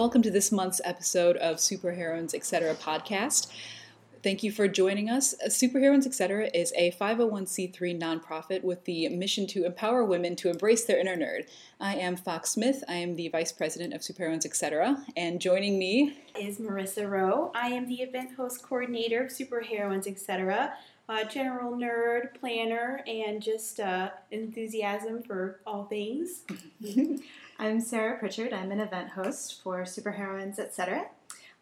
welcome to this month's episode of Superheroines Etc. podcast. Thank you for joining us. Superheroines Etc. is a 501c3 nonprofit with the mission to empower women to embrace their inner nerd. I am Fox Smith. I am the vice president of Superheroines Etc. And joining me is Marissa Rowe. I am the event host coordinator of Superheroines Etc. Uh, general nerd, planner, and just uh, enthusiasm for all things. I'm Sarah Pritchard. I'm an event host for Superheroines Etc.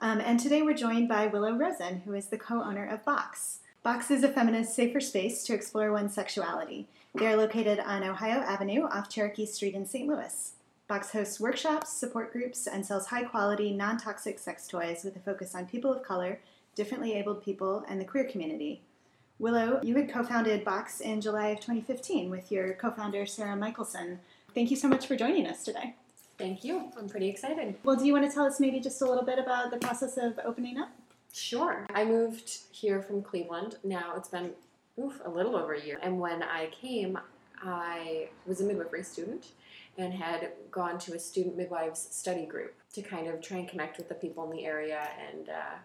Um, and today we're joined by Willow Rosen, who is the co owner of Box. Box is a feminist, safer space to explore one's sexuality. They are located on Ohio Avenue off Cherokee Street in St. Louis. Box hosts workshops, support groups, and sells high quality, non toxic sex toys with a focus on people of color, differently abled people, and the queer community. Willow, you had co founded Box in July of 2015 with your co founder, Sarah Michelson. Thank you so much for joining us today. Thank you. I'm pretty excited. Well, do you want to tell us maybe just a little bit about the process of opening up? Sure. I moved here from Cleveland. Now it's been oof, a little over a year. And when I came, I was a midwifery student and had gone to a student midwives study group to kind of try and connect with the people in the area and uh,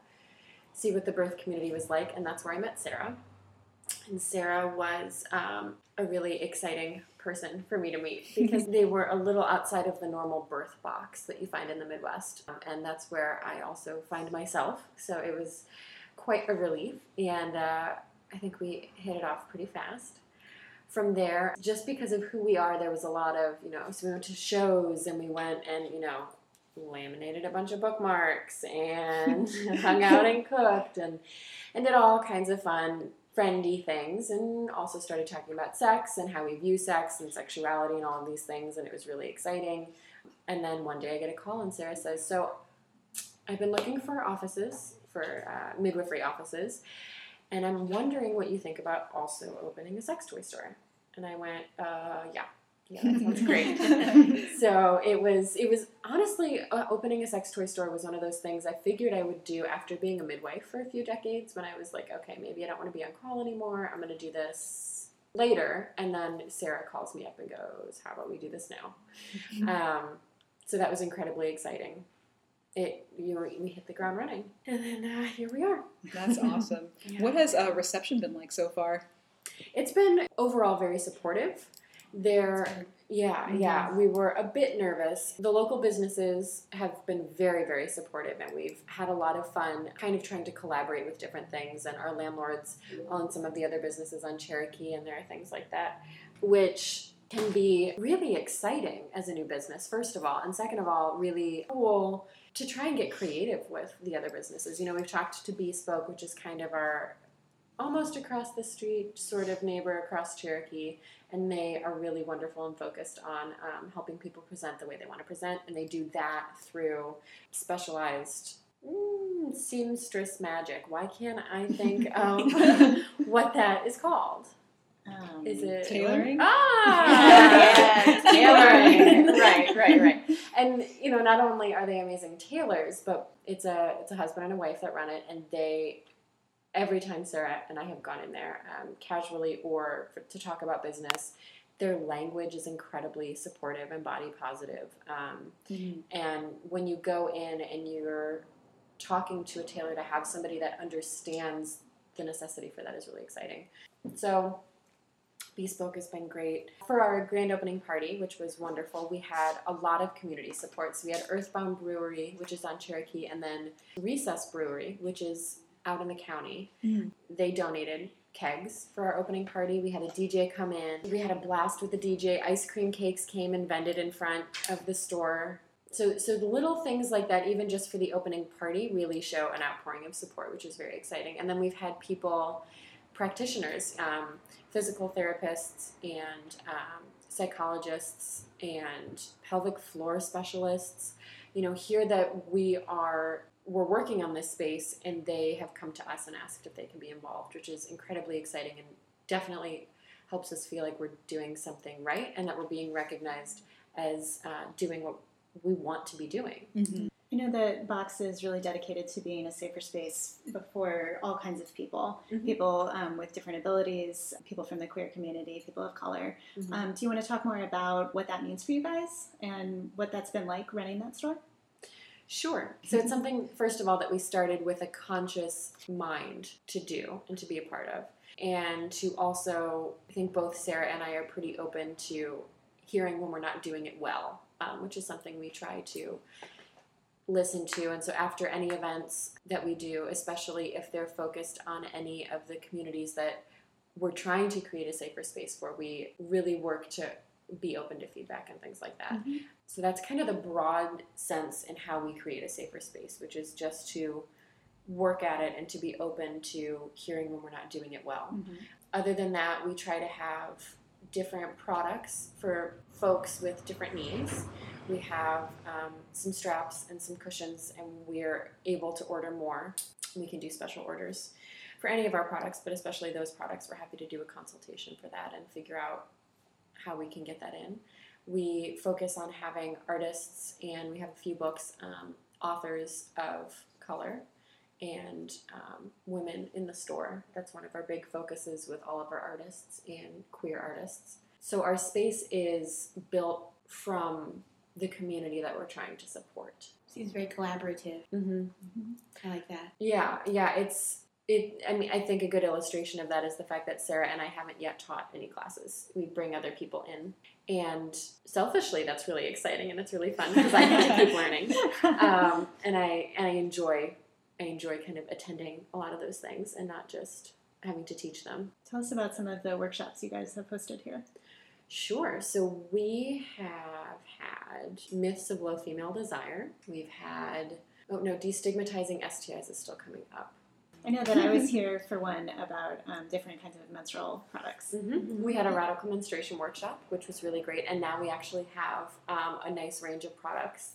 see what the birth community was like. And that's where I met Sarah. And Sarah was um, a really exciting person for me to meet because they were a little outside of the normal birth box that you find in the Midwest. Um, and that's where I also find myself. So it was quite a relief. And uh, I think we hit it off pretty fast. From there, just because of who we are, there was a lot of, you know, so we went to shows and we went and, you know, laminated a bunch of bookmarks and hung out and cooked and, and did all kinds of fun friendly things and also started talking about sex and how we view sex and sexuality and all of these things and it was really exciting. And then one day i get a call and sarah says so i've been looking for offices for uh, midwifery offices and i'm wondering what you think about also opening a sex toy store. And i went uh, yeah yeah, that sounds great. so it was it was honestly uh, opening a sex toy store was one of those things I figured I would do after being a midwife for a few decades when I was like, okay, maybe I don't want to be on call anymore. I'm going to do this later. And then Sarah calls me up and goes, "How about we do this now?" Um, so that was incredibly exciting. It you we hit the ground running, and then uh, here we are. That's awesome. yeah. What has uh, reception been like so far? It's been overall very supportive. There, yeah, mm-hmm. yeah, we were a bit nervous. The local businesses have been very, very supportive, and we've had a lot of fun kind of trying to collaborate with different things. And our landlords own some of the other businesses on Cherokee, and there are things like that, which can be really exciting as a new business, first of all. And second of all, really cool to try and get creative with the other businesses. You know, we've talked to Bespoke, which is kind of our almost across the street sort of neighbor across Cherokee, and they are really wonderful and focused on um, helping people present the way they want to present, and they do that through specialized mm, seamstress magic. Why can't I think of what that is called? Um, is it tailoring? Ah, yes, tailoring. right, right, right. And you know, not only are they amazing tailors, but it's a it's a husband and a wife that run it, and they every time Sarah and I have gone in there, um, casually or for, to talk about business, their language is incredibly supportive and body positive. Um, mm-hmm. And when you go in and you're talking to a tailor to have somebody that understands the necessity for that is really exciting. So, Bespoke has been great. For our grand opening party, which was wonderful, we had a lot of community support. So we had Earthbound Brewery, which is on Cherokee, and then Recess Brewery, which is out in the county. Mm. They donated kegs for our opening party. We had a DJ come in. We had a blast with the DJ. Ice cream cakes came and vended in front of the store. So, so the little things like that, even just for the opening party, really show an outpouring of support, which is very exciting. And then we've had people, practitioners, um, physical therapists, and um, psychologists, and pelvic floor specialists, you know, hear that we are we're working on this space and they have come to us and asked if they can be involved, which is incredibly exciting and definitely helps us feel like we're doing something right and that we're being recognized as uh, doing what we want to be doing. Mm-hmm. I know that Box is really dedicated to being a safer space for all kinds of people mm-hmm. people um, with different abilities, people from the queer community, people of color. Mm-hmm. Um, do you want to talk more about what that means for you guys and what that's been like running that store? Sure. So it's something, first of all, that we started with a conscious mind to do and to be a part of. And to also, I think both Sarah and I are pretty open to hearing when we're not doing it well, um, which is something we try to listen to. And so after any events that we do, especially if they're focused on any of the communities that we're trying to create a safer space for, we really work to be open to feedback and things like that. Mm-hmm. So that's kind of the broad sense in how we create a safer space, which is just to work at it and to be open to hearing when we're not doing it well. Mhm. Other than that, we try to have different products for folks with different needs. We have um, some straps and some cushions, and we're able to order more. We can do special orders for any of our products, but especially those products, we're happy to do a consultation for that and figure out how we can get that in. We focus on having artists, and we have a few books, um, authors of color, and um, women in the store. That's one of our big focuses with all of our artists and queer artists. So our space is built from the community that we're trying to support. Seems very collaborative. Mm-hmm. I like that. Yeah, yeah, it's it. I mean, I think a good illustration of that is the fact that Sarah and I haven't yet taught any classes. We bring other people in, and selfishly, that's really exciting and it's really fun because I get to keep learning, um, and I and I enjoy I enjoy kind of attending a lot of those things and not just having to teach them. Tell us about some of the workshops you guys have posted here. Sure. So we have had myths of low female desire. We've had oh no, destigmatizing STIs is still coming up. I know that I was here for one about um, different kinds of menstrual products. Mm-hmm. We had a radical menstruation workshop, which was really great, and now we actually have um, a nice range of products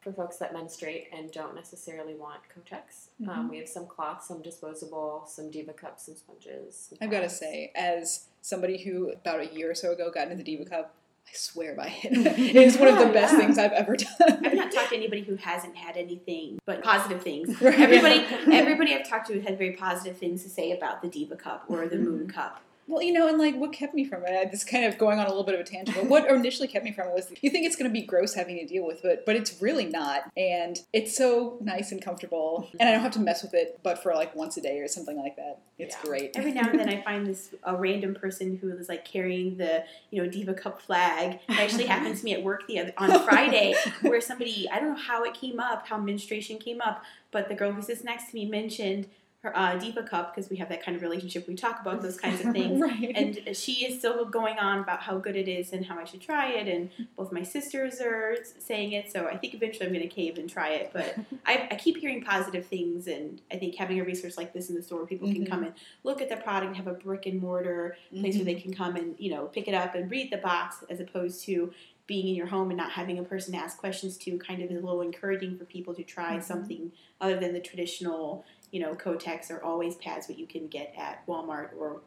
for folks that menstruate and don't necessarily want Kotex. Um, Mhm. we have some cloth, some disposable, some Diva cups, some sponges. some I've got to say, as somebody who about a year or so ago got into the Diva Cup, I swear by it. it is one of the best yeah. things I've ever done. I've not talked to anybody who hasn't had anything but positive things. Right. Everybody, everybody I've talked to had very positive things to say about the Diva Cup or the Moon Mm-hmm. Cup. Well, you know, and like what kept me from it, this kind of going on a little bit of a tangent, but what initially kept me from it was you think it's going to be gross having to deal with it, but it's really not. And it's so nice and comfortable. And I don't have to mess with it, but for like once a day or something like that. It's Yeah. great. Every now and then I find this a random person who is like carrying the you know Diva Cup flag. It actually happened to me at work the other on Friday, where somebody I don't know how it came up, how menstruation came up, but the girl who sits next to me mentioned her uh, Diva Cup because we have that kind of relationship. We talk about those kinds of things. right. and she is still going on about how good it is and how I should try it. And both my sisters are saying it, so I think eventually I'm going to cave and try it. But I, I keep hearing positive things, and I think having a resource like this in the store, where people can Mhm. come and look at the product, have a brick and mortar place where they Mm-hmm. can come and you know pick it up and read the box, as opposed to being in your home and not having a person to ask questions to. Kind of is a little encouraging for people to try Mhm. something other than the traditional. You know, Kotex or always pads, what you can get at Walmart or,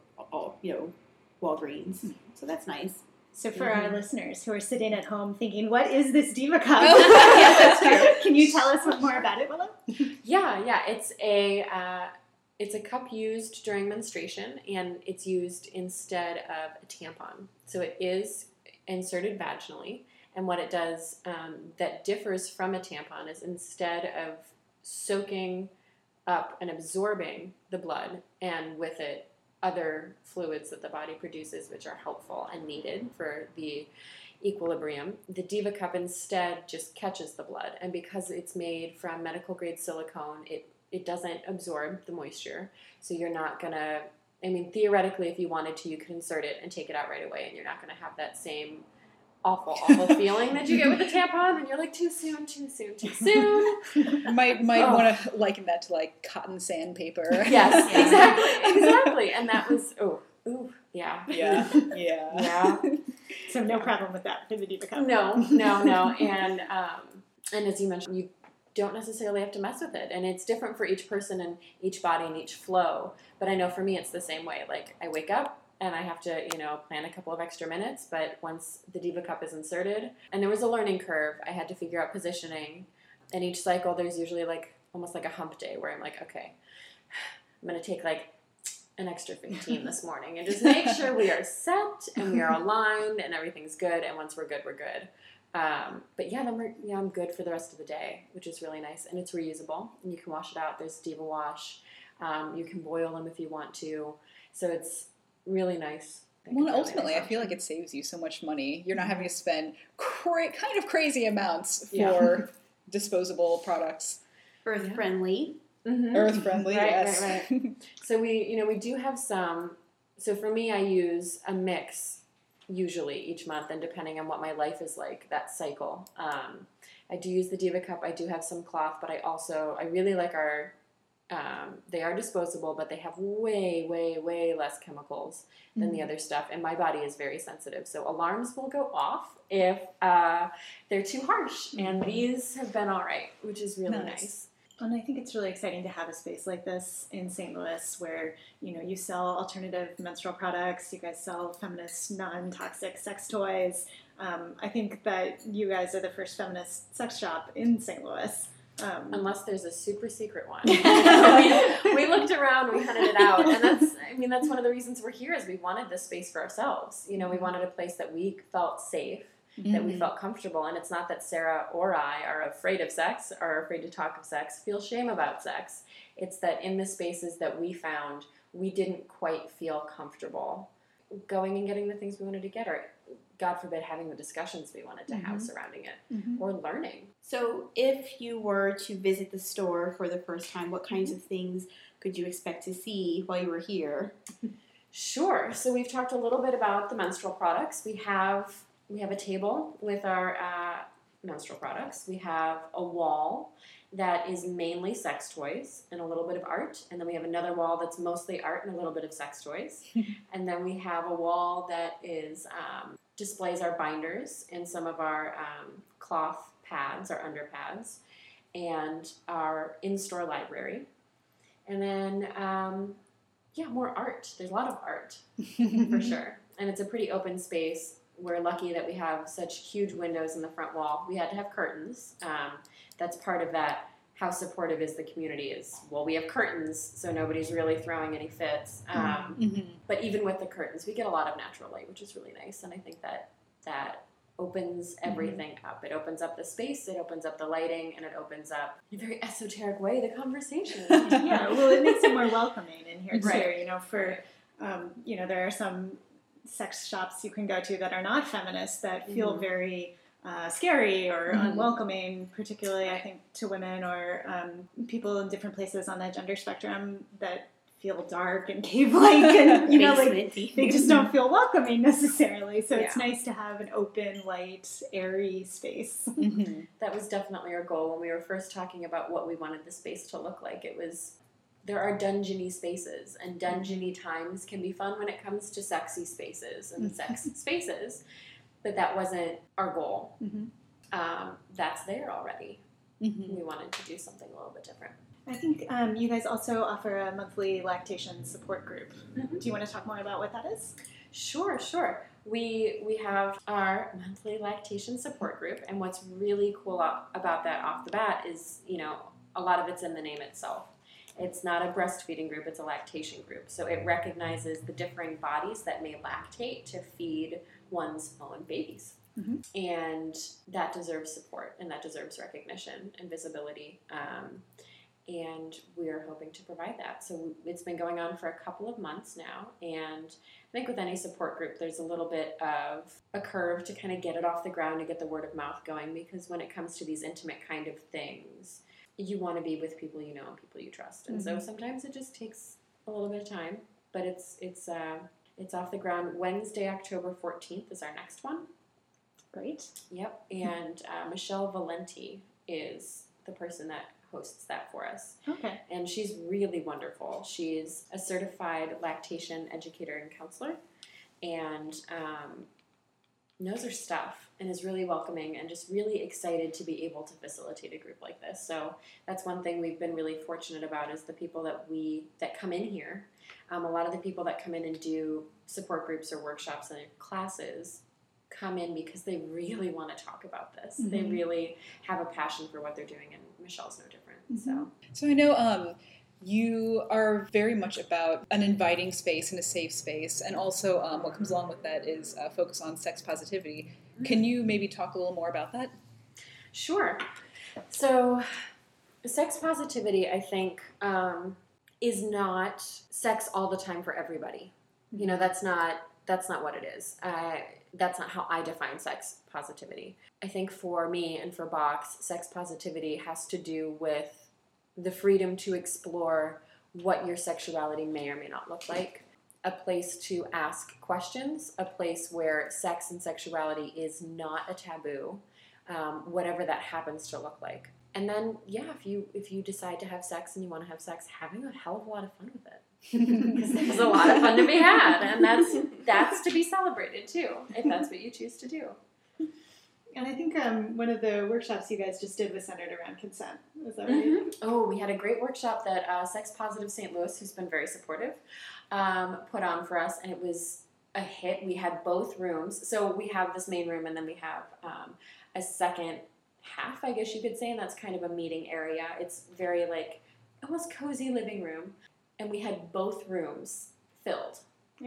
you know, Walgreens. Hmm. So that's nice. So, for Mhm. our listeners who are sitting at home thinking, "What is this Diva Cup?" Yes. Can you tell us more about it, Willow? Yeah, yeah. It's a uh, it's a cup used during menstruation, and it's used instead of a tampon. So it is inserted vaginally, and what it does um, that differs from a tampon is instead of soaking up and absorbing the blood, and with it other fluids that the body produces, which are helpful and needed for the equilibrium. The Diva Cup instead just catches the blood, and because it's made from medical grade silicone, it it doesn't absorb the moisture, so you're not gonna. I mean, theoretically, if you wanted to, you could insert it and take it out right away, and you're not gonna have that same awful, awful feeling that you get with a tampon, and you're like, too soon, too soon, too soon. might might Oh. want to liken that to like cotton sandpaper. yes, Yeah. exactly, exactly, and that was oh, ooh, yeah, yeah, yeah, yeah. So, no problem with that for the Diva Cup. No, no, no. And um, and as you mentioned, you don't necessarily have to mess with it, and it's different for each person and each body and each flow. But I know for me, it's the same way. Like I wake up and I have to, you know, plan a couple of extra minutes. But once the Diva Cup is inserted, and there was a learning curve, I had to figure out positioning. And each cycle, there's usually like almost like a hump day where I'm like, okay, I'm gonna take like an extra 15 this morning and just make sure we are set and we are aligned and everything's good. And once we're good, we're good. Um, but yeah, then we're, yeah, I'm good for the rest of the day, which is really nice, and it's reusable, and you can wash it out. There's Diva Wash. Um, you can boil them if you want to, so it's really nice. Well, really ultimately, nice I feel like it saves you so much money. You're not having to spend cra- kind of crazy amounts for Yeah. disposable products. Earth Yeah. friendly. Mhm. Earth friendly, Right, yes. right, So we, you know, we do have some. So for me, I use a mix usually each month, and depending on what my life is like, that cycle. Um, I do use the Diva Cup. I do have some cloth, but I also I really like our. Um, they are disposable, but they have way, way, way less chemicals than the other stuff, and my body is very sensitive. So alarms will go off if uh, they're too harsh, and Mhm. these have been all right, which is really Nice. nice. And I think it's really exciting to have a space like this in St. Louis where, you know, you sell alternative menstrual products, you guys sell feminist, non-toxic sex toys. Um, I think that you guys are the first feminist sex shop in St. Louis. Um, unless there's a super secret one. we, we looked around, we hunted it out, and that's I mean that's one of the reasons we're here is we wanted this space for ourselves. You know, we wanted a place that we felt safe, that we Mhm. felt comfortable, and it's not that Sarah or I are afraid of sex are afraid to talk of sex, feel shame about sex. It's that in the spaces that we found, we didn't quite feel comfortable going and getting the things we wanted to get, or God forbid, having the discussions we wanted to have Mhm. surrounding it, Mhm. or learning. So, if you were to visit the store for the first time, what kinds of things could you expect to see while you were here? Sure. So we've talked a little bit about the menstrual products. We have we have a table with our uh, menstrual products. We have a wall that is mainly sex toys and a little bit of art, and then we have another wall that's mostly art and a little bit of sex toys, and then we have a wall that is um, displays our binders and some of our um, cloth pads, our under pads, and our in-store library, and then. Um, yeah, more art. There's a lot of art for sure. And it's a pretty open space. We're lucky that we have such huge windows in the front wall. We had to have curtains. Um, that's part of that. How supportive is the community? Is well, we have curtains, so nobody's really throwing any fits. Um, Mhm. but even with the curtains, we get a lot of natural light, which is really nice. And I think that that opens everything up. It opens up the space, it opens up the lighting, and it opens up in a very esoteric way the conversation. yeah, well, it makes it more welcoming in here too. Right. You know, for um, you know, there are some sex shops you can go to that are not feminist that feel Mhm. very uh, scary or Mhm. unwelcoming, particularly I think to women or um, people in different places on the gender spectrum that feel dark and cave-like, and you know, like they just don't feel welcoming necessarily. So it's nice to have an open, light, airy space. Mhm. that was definitely our goal when we were first talking about what we wanted the space to look like. It was there are dungeony spaces, and dungeony times can be fun when it comes to sexy spaces and sex spaces, but that wasn't our goal. Mhm. Um, that's there already. Mhm. We wanted to do something a little bit different. I think um, you guys also offer a monthly lactation support group. Mhm. Do you want to talk more about what that is? Sure, sure. We we have our monthly lactation support group, and what's really cool about that off the bat is you know a lot of it's in the name itself. It's not a breastfeeding group; it's a lactation group. So it recognizes the differing bodies that may lactate to feed one's own babies, Mhm. and that deserves support and that deserves recognition and visibility. Um, and we're hoping to provide that. So it's been going on for a couple of months now, and I think with any support group, there's a little bit of a curve to kind of get it off the ground and get the word of mouth going because when it comes to these intimate kind of things, you want to be with people you know and people you trust. And so Mhm. sometimes it just takes a little bit of time, but it's it's uh, it's off the ground. Wednesday, October 14th is our next one. Great. Yep. And uh, Michelle Valenti is the person that hosts that for us Okay. and she's really wonderful. She's a certified lactation educator and counselor, and um, knows her stuff and is really welcoming and just really excited to be able to facilitate a group like this. So that's one thing we've been really fortunate about is the people that we that come in here. Um, a lot of the people that come in and do support groups or workshops and classes come in because they really want to talk about this. They Mhm. really have a passion for what they're doing, and Michelle's no different. So. So I know um, you are very much about an inviting space and a safe space, and also um, what comes along with that is a focus on sex positivity. Can you maybe talk a little more about that? Sure. So, sex positivity, I think, um, is not sex all the time for everybody. You know, that's not that's not what it is. Uh, that's not how I define sex positivity. I think for me and for Box, sex positivity has to do with the freedom to explore what your sexuality may or may not look like, a place to ask questions, a place where sex and sexuality is not a taboo, um, whatever that happens to look like. And then, yeah, if you if you decide to have sex and you want to have sex, having a hell of a lot of fun with it because there's a lot of fun to be had, and that's that's to be celebrated too, if that's what you choose to do. And I think um, one of the workshops you guys just did was centered around consent. Is that right? Mhm. Oh, we had a great workshop that uh, Sex Positive St. Louis, who's been very supportive, um, put on for us, and it was a hit. We had both rooms, so we have this main room, and then we have um, a second half, I guess you could say, and that's kind of a meeting area. It's very like almost cozy living room, and we had both rooms filled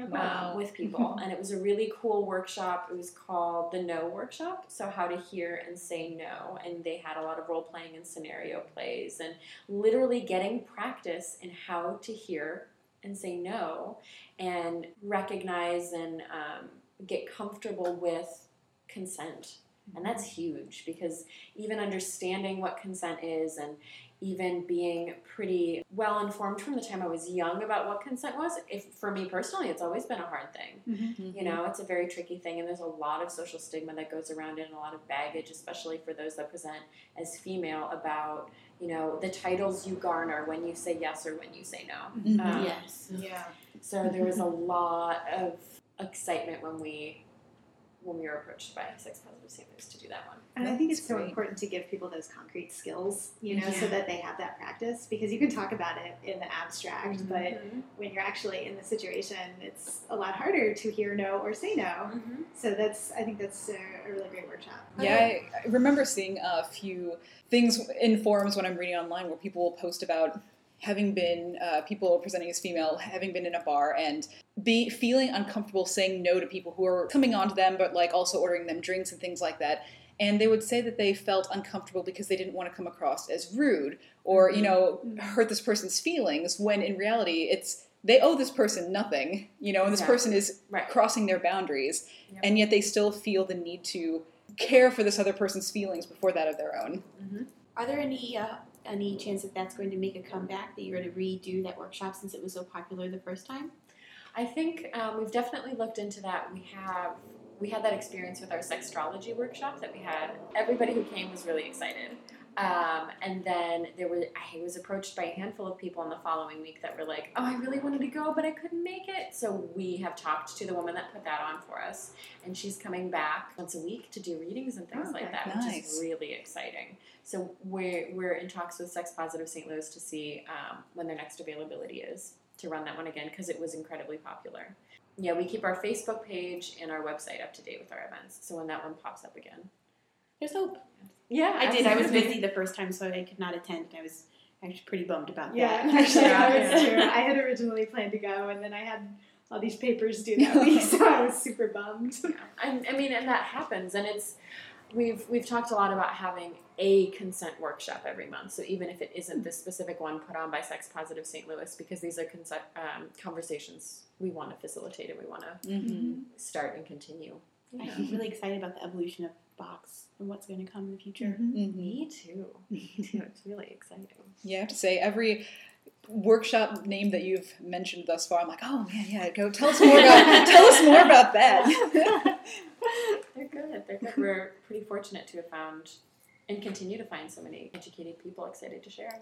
Wow. um, with people, and it was a really cool workshop. It was called the No Workshop, so how to hear and say no, and they had a lot of role playing and scenario plays, and literally getting practice in how to hear and say no, and recognize and um, get comfortable with consent. And that's huge because even understanding what consent is and even being pretty well informed from the time I was young about what consent was, if for me personally, it's always been a hard thing. Mm-hmm. You know, it's a very tricky thing, and there's a lot of social stigma that goes around it, and a lot of baggage, especially for those that present as female, about you know the titles you garner when you say yes or when you say no. Mhm. Um, yes. Yeah. So there was a lot of excitement when we when we were approached by Sex Positive St. To do that one. And I think That's it's so important to give people those concrete skills, you know, so that they have that practice. Because you can talk about it in the abstract, but when you're actually in the situation, it's a lot harder to hear no or say no. Mhm. So that's, I think that's a, a really great workshop. Yeah, I, I remember seeing a few things in forums when I'm reading online where people will post about having been uh, people presenting as female, having been in a bar and be feeling uncomfortable saying no to people who are coming on to them, but like also ordering them drinks and things like that. And they would say that they felt uncomfortable because they didn't want to come across as rude or you know Mhm. hurt this person's feelings. When in reality, it's they owe this person nothing, you know, and this Exactly. person is Right. crossing their boundaries, Yep. and yet they still feel the need to care for this other person's feelings before that of their own. Are there any uh, any chance that that's going to make a comeback? That you're going to redo that workshop since it was so popular the first time? I think um, we've definitely looked into that. We have we had that experience with our sextrology workshop that we had. Everybody who came was really excited. Um, and then there were I was approached by a handful of people in the following week that were like, "Oh, I really wanted to go, but I couldn't make it." So we have talked to the woman that put that on for us, and she's coming back once a week to do readings and things Okay, like that, which is really exciting. So we're we're in talks with Sex Positive St. Louis to see um, when their next availability is to run that one again because it was incredibly popular. Yeah, we keep our Facebook page and our website up to date with our events. So when that one pops up again. There's hope. Yeah, I did. I was busy the first time, so I could not attend. I was actually pretty bummed about Yeah, that. actually, Yeah, that was yeah. true. I had originally planned to go, and then I had all these papers due that week, so I was super bummed. I, I mean, and that happens, and it's we've we've talked a lot about having a consent workshop every month. So even if it isn't this specific one put on by Sex Positive St. Louis, because these are consent um, conversations we want to facilitate and we want to Mm-hmm. start and continue. I'm really excited about the evolution of Box and what's going to come in the future. Mm-hmm. Me too. Me too. It's really exciting. Yeah, I have to say every workshop name that you've mentioned thus far, I'm like, oh man, yeah, go tell us more about tell us more about that. They're good. They're good. We're pretty fortunate to have found and continue to find so many educated people excited to share.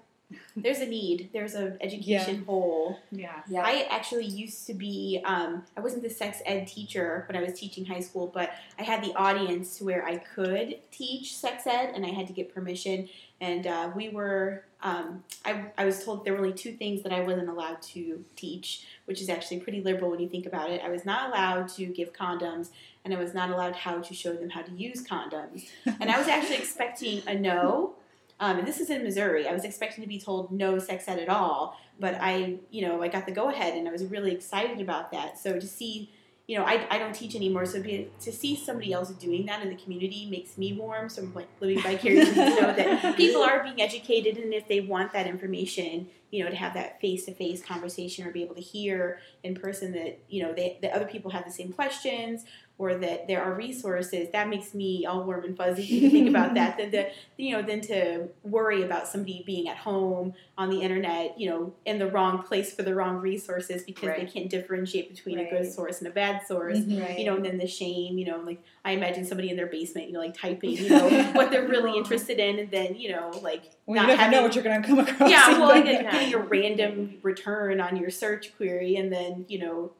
There's a need. There's an education hole. Yeah. Yeah. I actually used to be. Um, I wasn't the sex ed teacher when I was teaching high school, but I had the audience where I could teach sex ed, and I had to get permission. And uh, we were. Um, I, I was told there were only two things that I wasn't allowed to teach, which is actually pretty liberal when you think about it. I was not allowed to give condoms, and I was not allowed how to show them how to use condoms. And I was actually expecting a no, Um, and this is in Missouri. I was expecting to be told no sex ed at all, but I, you know, I got the go ahead, and I was really excited about that. So to see, you know, I, I don't teach anymore, so be, to see somebody else doing that in the community makes me warm. So I'm like living vicariously to know that people are being educated, and if they want that information, you know, to have that face to face conversation or be able to hear in person that you know they, that other people have the same questions or that there are resources, that makes me all warm and fuzzy to think about that. Than to you know, than to worry about somebody being at home on the internet, you know, in the wrong place for the wrong resources because Right. they can't differentiate between a good source and a bad source. Mhm. Right. You know, and then the shame, you know, like I imagine somebody in their basement, you know, like typing, you know, what they're really interested in, and then, you know, like Well, not you never having know what you're going to come across. yeah, well, like, getting a random return on your search query, and then you know,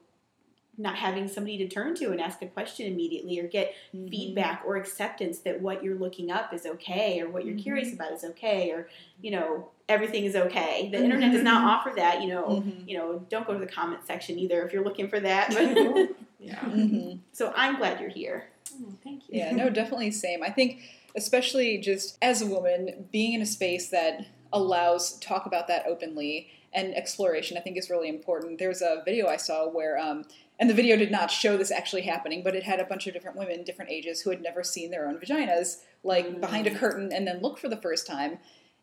not having somebody to turn to and ask a question immediately, or get Mhm. feedback or acceptance that what you're looking up is okay, or what you're Mhm. curious about is okay, or you know, everything is okay. The internet does not offer that. You know, Mhm. you know, don't go to the comment section either if you're looking for that. Yeah. Mhm. so I'm glad you're here. Oh, thank you. Yeah, no, definitely same. I think, especially just as a woman, being in a space that allows talk about that openly and exploration, I think is really important. There's a video I saw where, um, and the video did not show this actually happening, but it had a bunch of different women, different ages, who had never seen their own vaginas, like Mm. behind a curtain, and then look for the first time.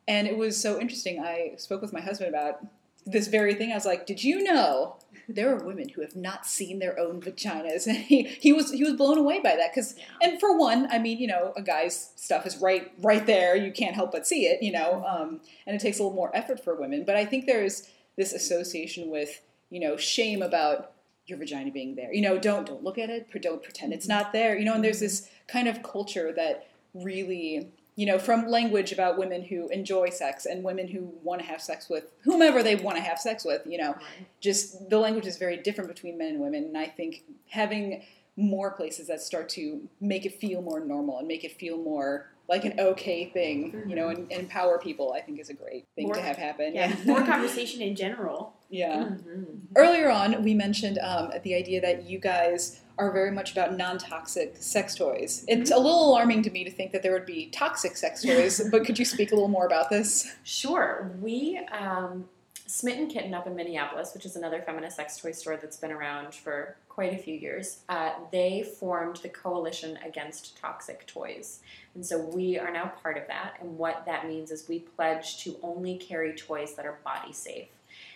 And it was so interesting. I spoke with my husband about this very thing. I was like, "Did you know there are women who have not seen their own vaginas?" And he, he was he was blown away by that because Yeah. and for one, I mean, you know, a guy's stuff is right right there. You can't help but see it, you know, mm-hmm. um, and it takes a little more effort for women. But I think there's this association with you know shame about your vagina being there. You know, don't don't look at it. Don't pretend it's mm-hmm. not there. You know, and there's mm-hmm. this kind of culture that really you know from language about women who enjoy sex and women who want to have sex with whomever they want to have sex with. You know, Right. just the language is very different between men and women and i think having more places that start to make it feel more normal and make it feel more like an okay thing you know and, and empower people i think is a great thing More- to have happen Yeah, more conversation in general. Yeah Mhm. earlier on we mentioned um, the idea that you guys are very much about non-toxic sex toys it's a little alarming to me to think that there would be toxic sex toys but could you speak a little more about this Sure. We, um, Smitten Kitten up in Minneapolis, which is another feminist sex toy store that's been around for quite a few years, uh, they formed the Coalition Against Toxic Toys. And so we are now part of that. And what that means is we pledge to only carry toys that are body safe.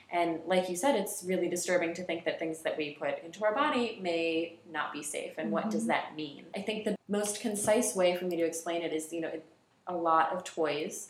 And like you said, it's really disturbing to think that things that we put into our body may not be safe. And what does that mean? I think the most concise way for me to explain it is, you know, a lot of toys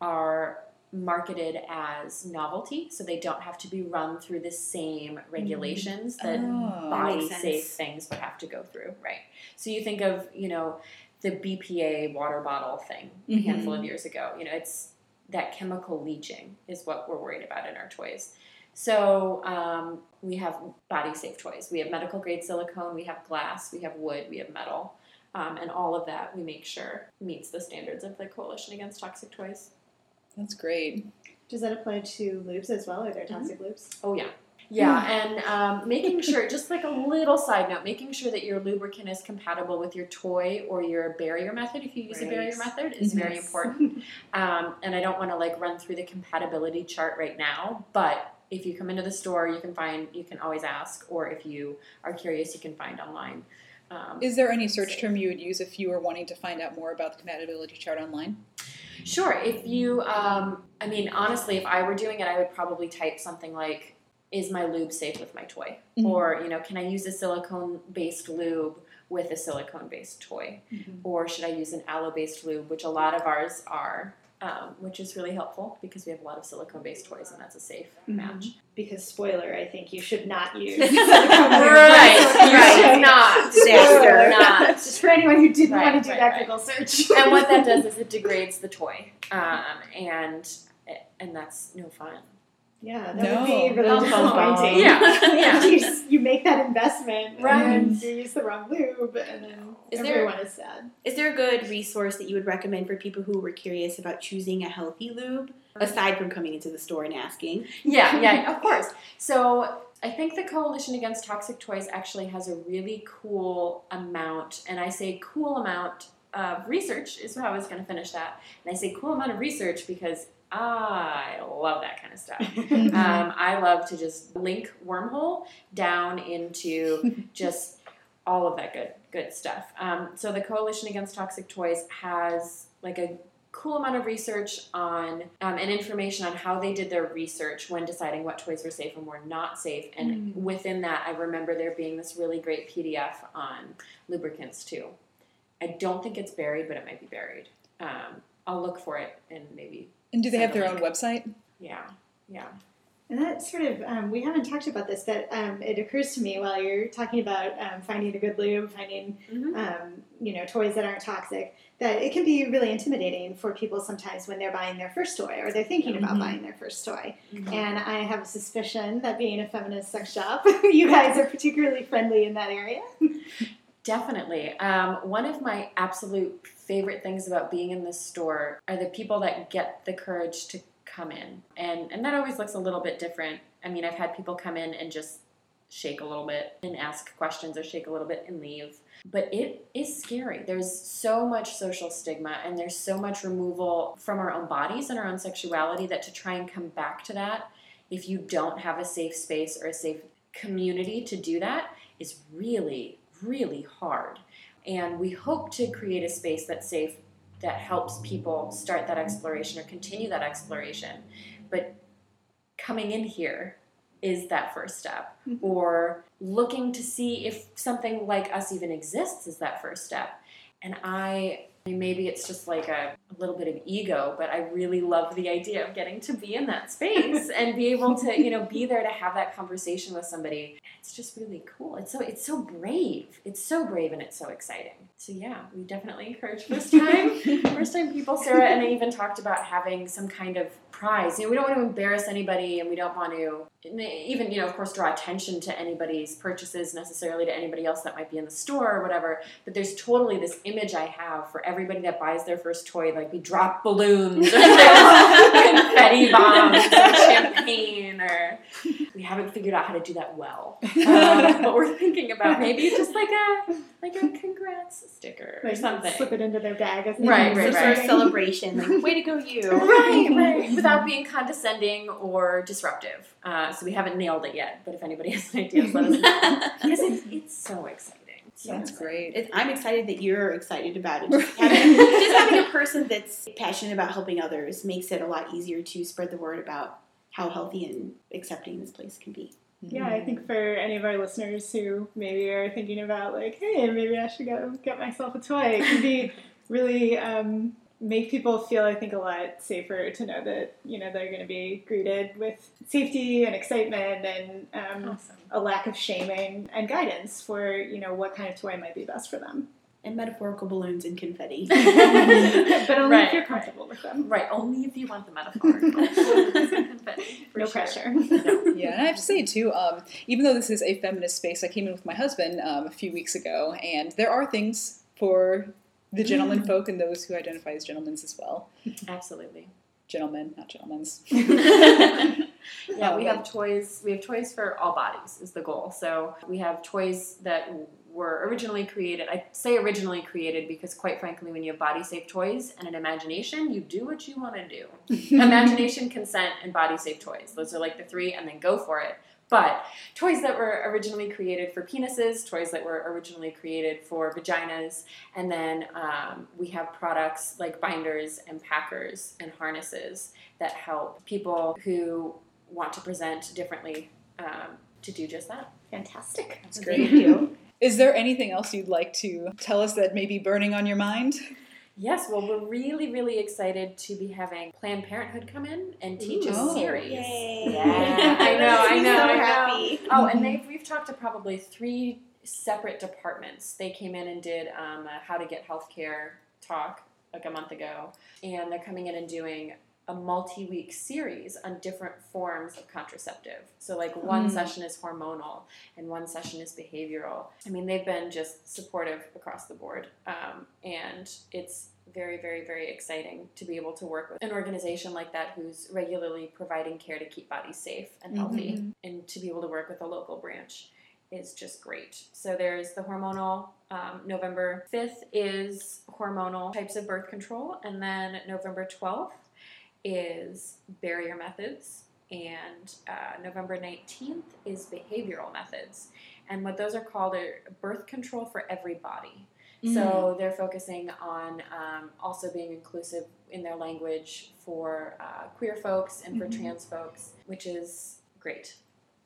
are marketed as novelty, so they don't have to be run through the same regulations that Oh. body safe things would have to go through, right? So you think of, you know, the BPA water bottle thing a Mhm. handful of years ago. You know, it's that chemical leaching is what we're worried about in our toys. So um, we have body safe toys. We have medical grade silicone, we have glass, we have wood, we have metal. Um, and all of that we make sure meets the standards of the Coalition Against Toxic Toys. that's great Does that apply to lubes as well? Are there toxic lubes? Oh yeah. Yeah, and um, making sure, just like a little side note, making sure that your lubricant is compatible with your toy or your barrier method, if you use a barrier method, is very important. Um, and I don't want to like run through the compatibility chart right now, but if you come into the store, you can find, you can always ask, or if you are curious, you can find online. Um, is there any search term you would use if you were wanting to find out more about the compatibility chart online Sure. If you, um, I mean, honestly, if I were doing it, I would probably type something like, "Is my lube safe with my toy?" Mhm. Or you know, can I use a silicone-based lube with a silicone-based toy? Or should I use an aloe-based lube, which a lot of ours are, um, which is really helpful because we have a lot of silicone-based toys, and that's a safe match. Because spoiler, I think you should not use. right. Right. Not. Disaster. Not. Just for anyone who didn't Right, want to do right, that right. Google search. and what that does is it degrades the toy, um, and and that's no fun. Yeah, that No. would be really disappointing. Yeah, yeah. you, you make that investment, Right. and you use the wrong lube, and then Is everyone is sad. Is there a good resource that you would recommend for people who were curious about choosing a healthy lube, aside from coming into the store and asking? Yeah, yeah, of course. So I think the Coalition Against Toxic Toys actually has a really cool amount, and I say cool amount of research is how I was going to finish that. And I say cool amount of research because I love that kind of stuff. um, I love to just link wormhole down into just all of that good good stuff. Um, so the Coalition Against Toxic Toys has like a cool amount of research on um, and information on how they did their research when deciding what toys were safe and were not safe. And within that, I remember there being this really great PDF on lubricants too. I don't think it's buried, but it might be buried. Um, I'll look for it and maybe And do they have their a own website? yeah, yeah. And that sort of, um, we haven't talked about this, but um, it occurs to me while you're talking about um, finding the good lube, finding, Mhm. um, you know, toys that aren't toxic, that it can be really intimidating for people sometimes when they're buying their first toy or they're thinking about Mhm. buying their first toy. Mhm. And I have a suspicion that being a feminist sex shop, you guys are particularly friendly in that area. Definitely. Um, one of my absolute favorite things about being in this store are the people that get the courage to come in. And, and that always looks a little bit different. I mean, I've had people come in and just shake a little bit and ask questions or shake a little bit and leave. But it is scary. There's so much social stigma and there's so much removal from our own bodies and our own sexuality that to try and come back to that, if you don't have a safe space or a safe community to do that, is really, really hard. And we hope to create a space that's safe that helps people start that exploration or continue that exploration. But coming in here is that first step. Mhm. Or looking to see if something like us even exists is that first step. And I I mean, maybe it's just like a, a little bit of ego, but I really love the idea of getting to be in that space and be able to, you know, be there to have that conversation with somebody. It's just really cool. It's so it's so brave. It's so brave and it's so exciting. So yeah, we definitely encourage first time first time people, Sarah and I even talked about having some kind of prize. You know, we don't want to embarrass anybody and we don't want to even, you know, of course draw attention to anybody's purchases necessarily to anybody else that might be in the store or whatever. But there's totally this image I have for everybody that buys their first toy, like we drop balloons or confetti bombs or champagne or we haven't figured out how to do that well. Um, but we're thinking about maybe just like a like a congrats sticker or Like something. slip it into their bag as they Right, right, sort of celebration. Like, way to go, you. right, right. Without being condescending or disruptive. Uh, so we haven't nailed it yet, but if anybody has ideas, let us know. Because it's, it's so exciting. So That's great. It, I'm excited that you're excited about it. Just having, just having a person that's passionate about helping others makes it a lot easier to spread the word about how healthy and accepting this place can be. Yeah, I think for any of our listeners who maybe are thinking about like, hey, maybe I should go get myself a toy, it can be really um, make people feel, I think, a lot safer to know that you know they're going to be greeted with safety and excitement and um, Awesome. a lack of shaming and guidance for you know what kind of toy might be best for them, And metaphorical balloons and confetti. but only Right, if you're right. comfortable with them. Right, only if you want the metaphor. For no sure. pressure. Yeah, and I have to say too, um, even though this is a feminist space, I came in with my husband um, a few weeks ago, and there are things for the gentleman mm. folk and those who identify as gentlemen as well. Absolutely. Gentlemen, not gentlemen's. Yeah, oh, we have toys. We have toys for all bodies is the goal. So we have toys that were originally created. I say originally created because, quite frankly, when you have body safe toys and an imagination, you do what you want to do. imagination, consent, and body safe toys. Those are like the three, and then go for it. But toys that were originally created for penises, toys that were originally created for vaginas, and then um, we have products like binders and packers and harnesses that help people who want to present differently um, to do just that. Fantastic. That's Thank great. you. Is there anything else you'd like to tell us that may be burning on your mind? Yes, well, we're really, really excited to be having Planned Parenthood come in and teach a series. Yay. Yeah, I know, I know, so I know. happy. Oh, and they've we've talked to probably three separate departments. They came in and did um, a how to get healthcare talk like a month ago, and they're coming in and doing a multi-week series on different forms of contraceptive. So like one Mm. session is hormonal and one session is behavioral. I mean, they've been just supportive across the board, um, and it's very, very, very exciting to be able to work with an organization like that who's regularly providing care to keep bodies safe and healthy, and to be able to work with a local branch. is just great. So there's the hormonal. Um, November 5th is hormonal types of birth control, and then November 12th is barrier methods, and uh, November 19th is behavioral methods. And what those are called are birth control for everybody. So they're focusing on um, also being inclusive in their language for uh, queer folks and for Mhm. trans folks, which is great.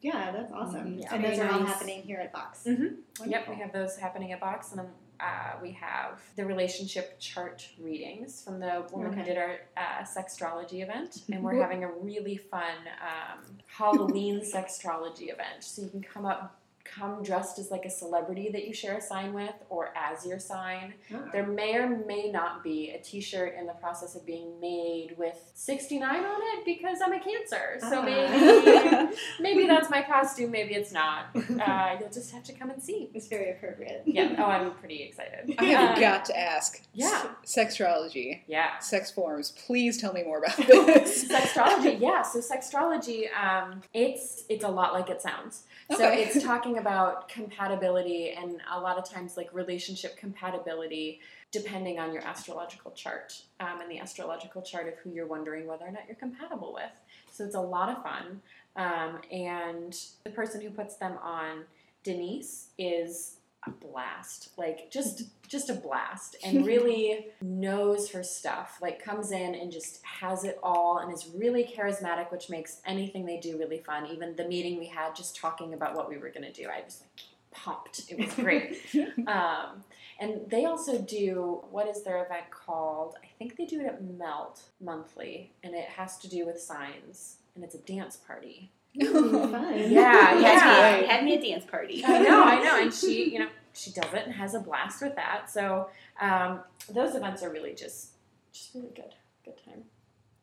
Yeah, that's awesome. Yeah. and those are all happening here at Box. Mhm. Yep, we have those happening at Box, and then uh, we have the relationship chart readings from the woman who did our uh, sextrology event, and we're having a really fun um, Halloween sextrology event. So you can come up, come dressed as like a celebrity that you share a sign with, or as your sign. Ah. There may or may not be a T-shirt in the process of being made with 69 on it because I'm a Cancer. So Ah. maybe maybe that's my costume. Maybe it's not. Uh, you'll just have to come and see. It's very appropriate. Yeah. Oh, I'm pretty excited. I have Uh, got to ask. Yeah. S- sexuality, Yeah. sex forms. Please tell me more about this. Sextrology, yeah. So sextrology, um, it's it's a lot like it sounds. So it's talking about compatibility and a lot of times like relationship compatibility, depending on your astrological chart um, and the astrological chart of who you're wondering whether or not you're compatible with. So it's a lot of fun. Um, and the person who puts them on, Denise, is a blast. Like just just a blast and really knows her stuff. Like comes in and just has it all and is really charismatic, which makes anything they do really fun. Even the meeting we had just talking about what we were gonna do, I was like pumped. It was great. um, and they also do what is their event called? I think they do it at Melt monthly, and it has to do with signs, and it's a dance party. Fun. Yeah, Had yeah. me- Had me a dance party. I know, I know, and she, you know, she does it and has a blast with that. So um, those events are really just, just really good, good time.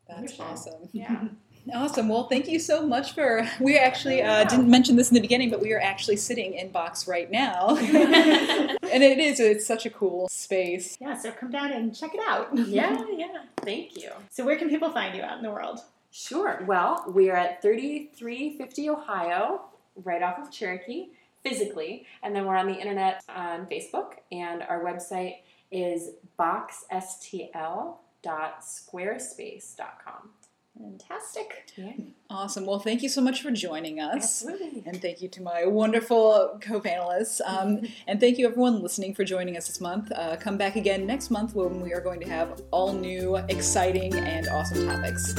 That's Wonderful. awesome. Yeah. Awesome. Well, thank you so much for. We actually uh, didn't mention this in the beginning, but we are actually sitting in box right now, and it is. It's such a cool space. Yeah, so come down and check it out. yeah, yeah. Thank you. So where can people find you out in the world? Sure. Well, we are at 3350 Ohio, right off of Cherokee, physically, and then we're on the internet on Facebook, and our website is boxstl.squarespace.com. Fantastic. Yeah, Awesome. Well, thank you so much for joining us. absolutely. And thank you to my wonderful co panelists. Um, and thank you, everyone listening, for joining us this month. Uh, come back again next month when we are going to have all new, exciting, and awesome topics.